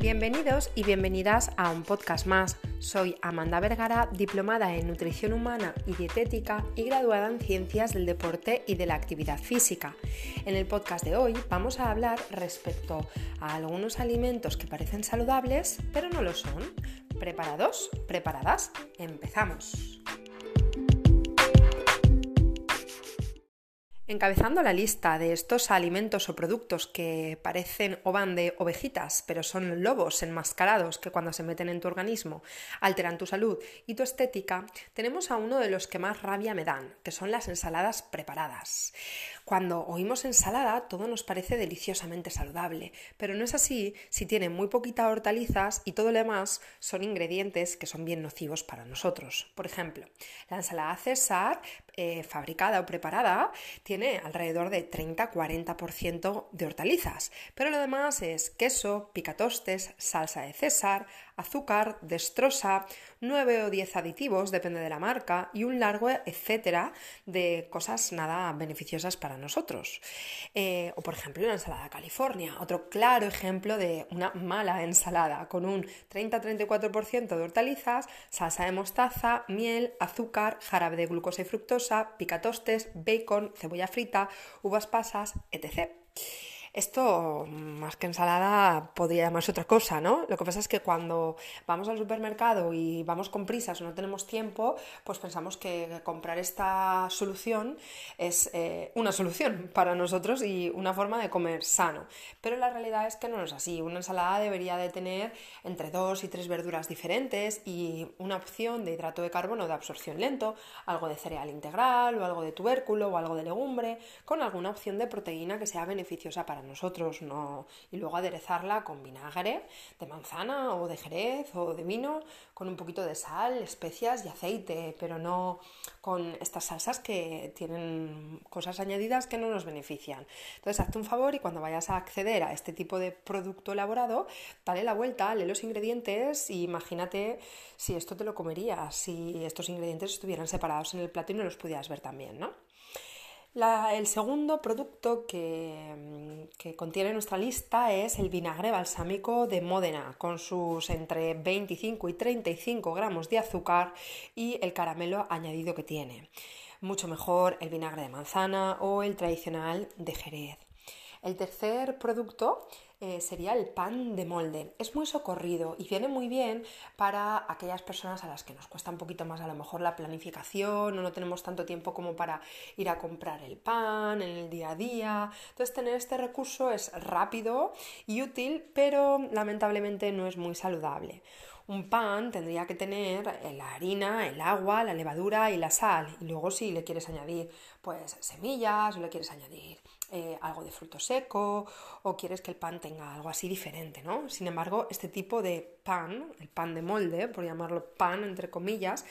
Bienvenidos y bienvenidas a un podcast más. Soy Amanda Vergara, diplomada en nutrición humana y dietética y graduada en ciencias del deporte y de la actividad física. En el podcast de hoy vamos a hablar respecto a algunos alimentos que parecen saludables pero no lo son. ¿Preparados? ¿Preparadas? Empezamos. Encabezando la lista de estos alimentos o productos que parecen o van de ovejitas, pero son lobos enmascarados que cuando se meten en tu organismo alteran tu salud y tu estética, tenemos a uno de los que más rabia me dan, que son las ensaladas preparadas. Cuando oímos ensalada, todo nos parece deliciosamente saludable, pero no es así si tiene muy poquita hortalizas y todo lo demás son ingredientes que son bien nocivos para nosotros. Por ejemplo, la ensalada César, eh, fabricada o preparada, tiene alrededor de 30-40% de hortalizas, pero lo demás es queso, picatostes, salsa de César, azúcar, destrosa, 9 o 10 aditivos, depende de la marca, y un largo etcétera de cosas nada beneficiosas para nosotros. Eh, o por ejemplo la ensalada California, otro claro ejemplo de una mala ensalada con un 30-34% de hortalizas, salsa de mostaza, miel, azúcar, jarabe de glucosa y fructosa, picatostes, bacon, cebolla frita, uvas pasas, etc. Esto, más que ensalada, podría llamarse otra cosa, ¿no? Lo que pasa es que cuando vamos al supermercado y vamos con prisas o no tenemos tiempo, pues pensamos que comprar esta solución es eh, una solución para nosotros y una forma de comer sano. Pero la realidad es que no es así. Una ensalada debería de tener entre dos y tres verduras diferentes y una opción de hidrato de carbono de absorción lento, algo de cereal integral o algo de tubérculo o algo de legumbre, con alguna opción de proteína que sea beneficiosa para nosotros no. Y luego aderezarla con vinagre de manzana o de jerez o de vino, con un poquito de sal, especias y aceite, pero no con estas salsas que tienen cosas añadidas que no nos benefician. Entonces, hazte un favor y cuando vayas a acceder a este tipo de producto elaborado, dale la vuelta, lee los ingredientes y imagínate si esto te lo comerías, si estos ingredientes estuvieran separados en el plato y no los pudieras ver también, ¿no? El segundo producto que, que, contiene nuestra lista es el vinagre balsámico de Módena, con sus entre 25 y 35 gramos de azúcar y el caramelo añadido que tiene. Mucho mejor el vinagre de manzana o el tradicional de Jerez. El tercer producto eh, sería el pan de molde. Es muy socorrido y viene muy bien para aquellas personas a las que nos cuesta un poquito más a lo mejor la planificación o no tenemos tanto tiempo como para ir a comprar el pan en el día a día. Entonces tener este recurso es rápido y útil, pero lamentablemente no es muy saludable. Un pan tendría que tener eh, la harina, el agua, la levadura y la sal. Y luego si le quieres añadir pues semillas o le quieres añadir eh, algo de fruto seco o quieres que el pan tenga algo así diferente, ¿no? Sin embargo, este tipo de pan, el pan de molde, por llamarlo pan entre comillas,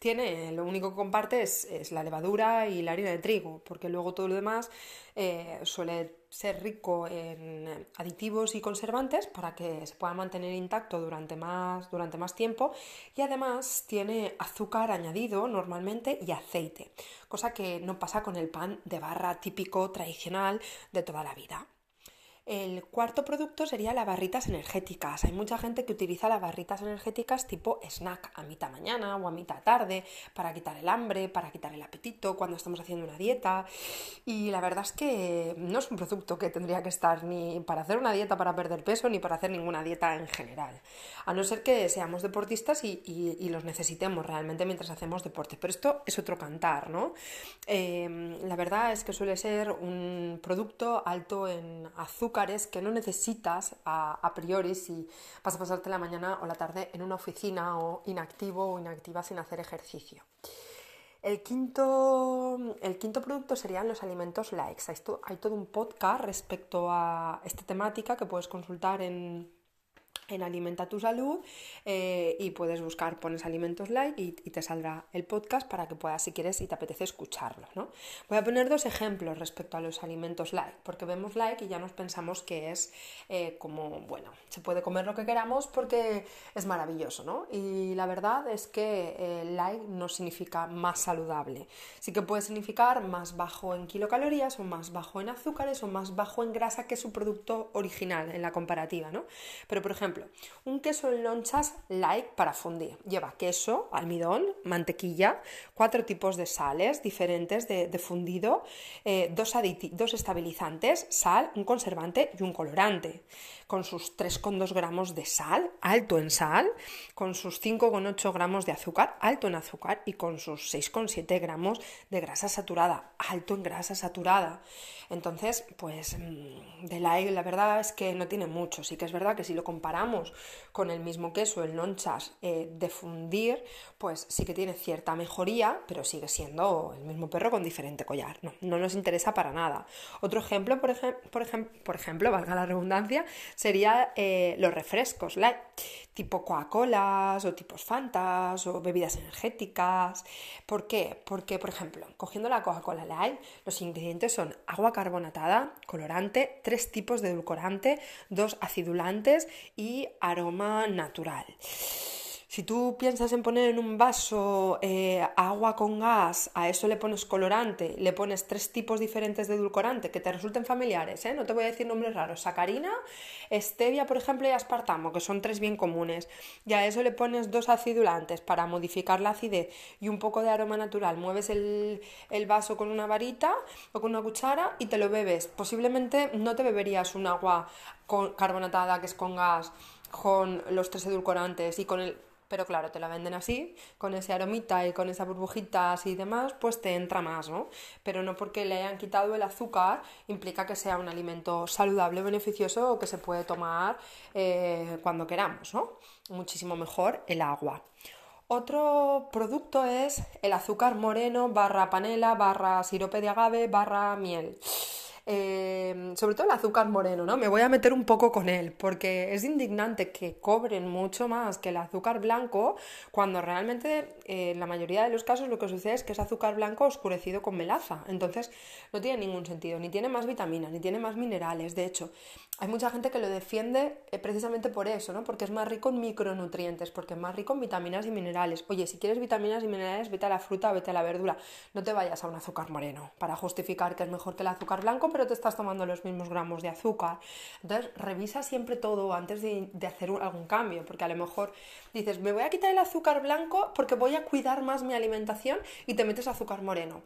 tiene, lo único que comparte es, la levadura y la harina de trigo, porque luego todo lo demás eh, suele ser rico en aditivos y conservantes para que se pueda mantener intacto durante más, durante más tiempo y además tiene azúcar añadido normalmente y aceite, cosa que no pasa con el pan de barra típico tradicional de toda la vida. El cuarto producto sería las barritas energéticas. Hay mucha gente que utiliza las barritas energéticas tipo snack a mitad mañana o a mitad tarde para quitar el hambre, para quitar el apetito cuando estamos haciendo una dieta. Y la verdad es que no es un producto que tendría que estar ni para hacer una dieta para perder peso ni para hacer ninguna dieta en general. A no ser que seamos deportistas y, los necesitemos realmente mientras hacemos deporte. Pero esto es otro cantar, ¿no? Eh, la verdad es que suele ser un producto alto en azúcar que no necesitas a, priori si vas a pasarte la mañana o la tarde en una oficina o inactivo o inactiva sin hacer ejercicio. El quinto, el quinto producto serían los alimentos likes. hay todo un podcast respecto a esta temática que puedes consultar en, en Alimenta tu Salud eh, y puedes buscar, pones alimentos like y, te saldrá el podcast para que puedas, si quieres, y te apetece escucharlo. ¿no? Voy a poner dos ejemplos respecto a los alimentos like, porque vemos like y ya nos pensamos que es eh, como, bueno, se puede comer lo que queramos porque es maravilloso, ¿no? Y la verdad es que eh, like no significa más saludable. Sí que puede significar más bajo en kilocalorías o más bajo en azúcares o más bajo en grasa que su producto original en la comparativa, ¿no? Pero, por ejemplo, un queso en lonchas light para fundir. Lleva queso, almidón, mantequilla, cuatro tipos de sales diferentes de, fundido, eh, dos, dos estabilizantes, sal, un conservante y un colorante con sus 3,2 gramos de sal, alto en sal, con sus 5,8 gramos de azúcar, alto en azúcar, y con sus 6,7 gramos de grasa saturada, alto en grasa saturada. Entonces, pues mm, de la, la verdad es que no tiene mucho. Sí que es verdad que si lo comparamos con el mismo queso, el nonchas eh, de fundir, pues sí que tiene cierta mejoría, pero sigue siendo el mismo perro con diferente collar. No, no nos interesa para nada. Otro ejemplo, por, por, por ejemplo, valga la redundancia, serían eh, los refrescos light, tipo Coca-Colas o tipos Fantas o bebidas energéticas. ¿Por qué? Porque, por ejemplo, cogiendo la Coca-Cola light, los ingredientes son agua carbonatada, colorante, tres tipos de edulcorante, dos acidulantes y aroma natural. Si tú piensas en poner en un vaso eh, agua con gas, a eso le pones colorante, le pones tres tipos diferentes de edulcorante que te resulten familiares, ¿eh? no te voy a decir nombres raros, sacarina, stevia, por ejemplo, y aspartamo, que son tres bien comunes, y a eso le pones dos acidulantes para modificar la acidez y un poco de aroma natural, mueves el, el vaso con una varita o con una cuchara y te lo bebes. Posiblemente no te beberías un agua carbonatada que es con gas, con los tres edulcorantes y con el pero claro, te la venden así, con ese aromita y con esas burbujitas y demás, pues te entra más, ¿no? Pero no porque le hayan quitado el azúcar implica que sea un alimento saludable, beneficioso o que se puede tomar eh, cuando queramos, ¿no? Muchísimo mejor el agua. Otro producto es el azúcar moreno barra panela barra sirope de agave barra miel. Em, sobre todo el azúcar moreno, ¿no? Me voy a meter un poco con él, porque es indignante que cobren mucho más que el azúcar blanco, cuando realmente eh, en la mayoría de los casos lo que sucede es que es azúcar blanco oscurecido con melaza. Entonces no tiene ningún sentido, ni tiene más vitaminas, ni tiene más minerales. De hecho, hay mucha gente que lo defiende eh, precisamente por eso, ¿no? Porque es más rico en micronutrientes, porque es más rico en vitaminas y minerales. Oye, si quieres vitaminas y minerales, vete a la fruta, vete a la verdura. No te vayas a un azúcar moreno para justificar que es mejor que el azúcar blanco pero te estás tomando los mismos gramos de azúcar. Entonces, revisa siempre todo antes de, hacer algún cambio, porque a lo mejor dices, me voy a quitar el azúcar blanco porque voy a cuidar más mi alimentación y te metes azúcar moreno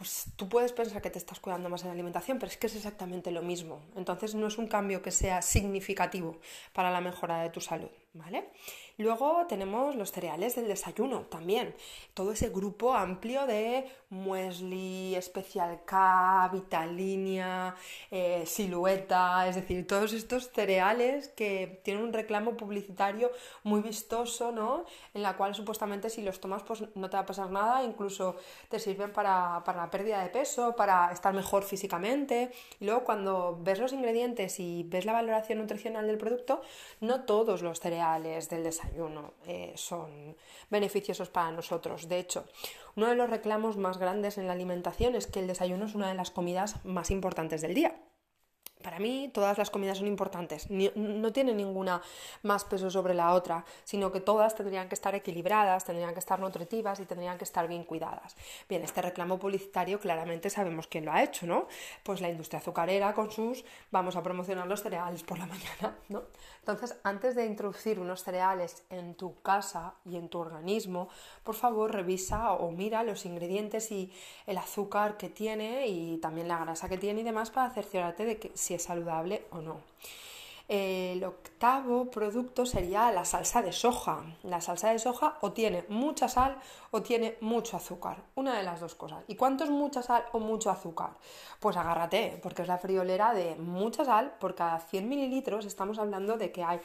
pues tú puedes pensar que te estás cuidando más en la alimentación, pero es que es exactamente lo mismo. Entonces no es un cambio que sea significativo para la mejora de tu salud, ¿vale? Luego tenemos los cereales del desayuno también. Todo ese grupo amplio de muesli, especial K, vitalinia, eh, silueta, es decir, todos estos cereales que tienen un reclamo publicitario muy vistoso, ¿no? En la cual supuestamente si los tomas pues no te va a pasar nada, incluso te sirven para, para la pérdida de peso, para estar mejor físicamente. Y luego cuando ves los ingredientes y ves la valoración nutricional del producto, no todos los cereales del desayuno eh, son beneficiosos para nosotros. De hecho, uno de los reclamos más grandes en la alimentación es que el desayuno es una de las comidas más importantes del día. Para mí todas las comidas son importantes, no tiene ninguna más peso sobre la otra, sino que todas tendrían que estar equilibradas, tendrían que estar nutritivas y tendrían que estar bien cuidadas. Bien, este reclamo publicitario claramente sabemos quién lo ha hecho, ¿no? Pues la industria azucarera con sus vamos a promocionar los cereales por la mañana, ¿no? Entonces, antes de introducir unos cereales en tu casa y en tu organismo, por favor revisa o mira los ingredientes y el azúcar que tiene y también la grasa que tiene y demás para cerciorarte de que si es saludable o no. El octavo producto sería la salsa de soja. La salsa de soja o tiene mucha sal o tiene mucho azúcar. Una de las dos cosas. ¿Y cuánto es mucha sal o mucho azúcar? Pues agárrate, porque es la friolera de mucha sal. Por cada 100 mililitros estamos hablando de que hay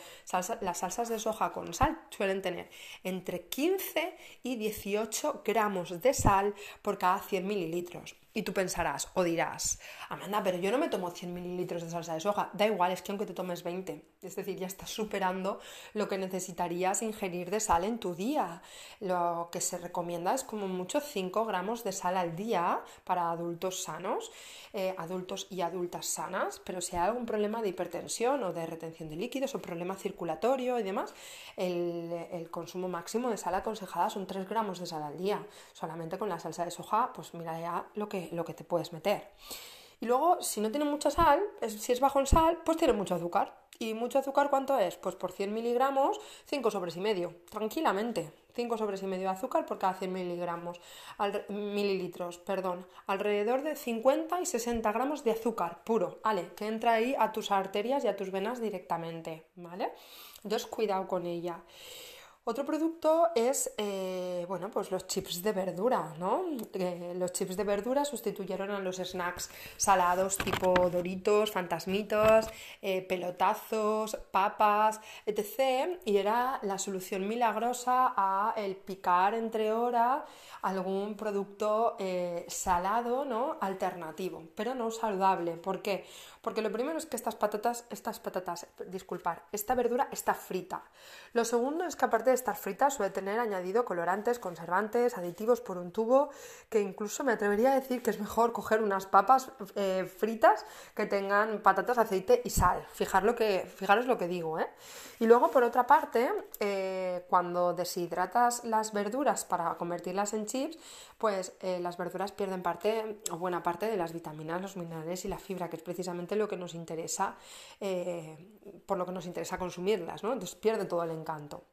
las salsas de soja con sal suelen tener entre 15 y 18 gramos de sal por cada 100 mililitros. Y tú pensarás o dirás, Amanda, pero yo no me tomo 100 mililitros de salsa de soja. Da igual, es que aunque te tomes 20, es decir, ya estás superando lo que necesitarías ingerir de sal en tu día. Lo que se recomienda es como mucho 5 gramos de sal al día para adultos sanos, eh, adultos y adultas sanas, pero si hay algún problema de hipertensión o de retención de líquidos o problema circulatorio y demás, el, el consumo máximo de sal aconsejada son 3 gramos de sal al día. Solamente con la salsa de soja, pues mira ya lo que lo que te puedes meter. Y luego, si no tiene mucha sal, si es bajo en sal, pues tiene mucho azúcar. ¿Y mucho azúcar cuánto es? Pues por 100 miligramos, 5 sobres y medio, tranquilamente. 5 sobres y medio de azúcar por cada 100 miligramos, mililitros, perdón, alrededor de 50 y 60 gramos de azúcar puro, ¿vale? Que entra ahí a tus arterias y a tus venas directamente, ¿vale? Entonces cuidado con ella. Otro producto es, eh, bueno, pues los chips de verdura, ¿no? los chips de verdura sustituyeron a los snacks salados tipo doritos, fantasmitos, eh, pelotazos, papas, etc. Y era la solución milagrosa a el picar entre horas algún producto eh, salado, ¿no? Alternativo, pero no saludable. ¿Por qué? Porque lo primero es que estas patatas, estas patatas, disculpar, esta verdura está frita. Lo segundo es que aparte estar frita suele tener añadido colorantes, conservantes, aditivos por un tubo, que incluso me atrevería a decir que es mejor coger unas papas eh, fritas que tengan patatas, aceite y sal. Fijar lo que, fijaros lo que digo, ¿eh? Y luego, por otra parte, eh, cuando deshidratas las verduras para convertirlas en chips, pues eh, las verduras pierden parte o buena parte de las vitaminas, los minerales y la fibra, que es precisamente lo que nos interesa, por lo que nos interesa consumirlas, ¿no? Entonces pierde todo el encanto.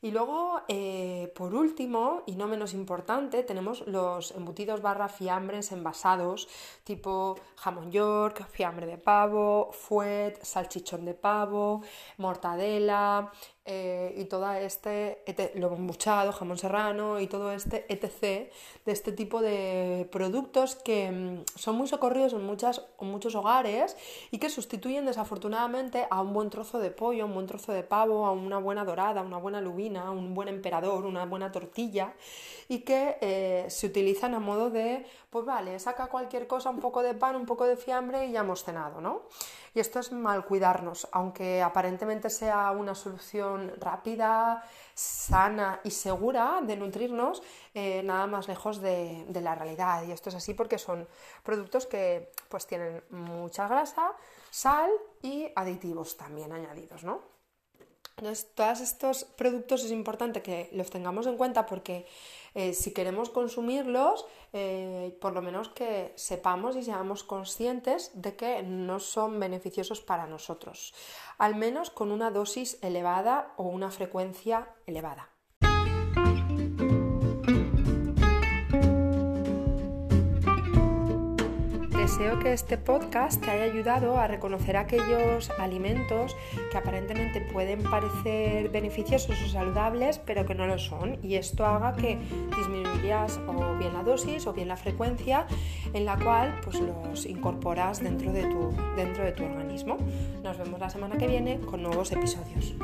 Y luego, eh, por último, y no menos importante, tenemos los embutidos barra fiambres envasados, tipo jamón york, fiambre de pavo, fuet, salchichón de pavo, mortadela, eh, y todo este, lo embuchado, jamón serrano y todo este etc. de este tipo de productos que mm, son muy socorridos en, muchas, muchos hogares y que sustituyen desafortunadamente a un buen trozo de pollo, un buen trozo de pavo, a una buena dorada, una buena lubina, un buen emperador, una buena tortilla y que eh, se utilizan a modo de, pues vale, saca cualquier cosa, un poco de pan, un poco de fiambre y ya hemos cenado, ¿no? Y esto es mal cuidarnos, aunque aparentemente sea una solución rápida, sana y segura de nutrirnos, eh, nada más lejos de, la realidad. Y esto es así porque son productos que pues tienen mucha grasa, sal y aditivos también añadidos, ¿no? Entonces, todos estos productos es importante que los tengamos en cuenta porque eh, si queremos consumirlos, eh, por lo menos que sepamos y seamos conscientes de que no son beneficiosos para nosotros, al menos con una dosis elevada o una frecuencia elevada. Deseo que este podcast te haya ayudado a reconocer aquellos alimentos que aparentemente pueden parecer beneficiosos o saludables, pero que no lo son. Y esto haga que disminuyas o bien la dosis o bien la frecuencia en la cual pues, los incorporas dentro de, tu, dentro de tu organismo. Nos vemos la semana que viene con nuevos episodios.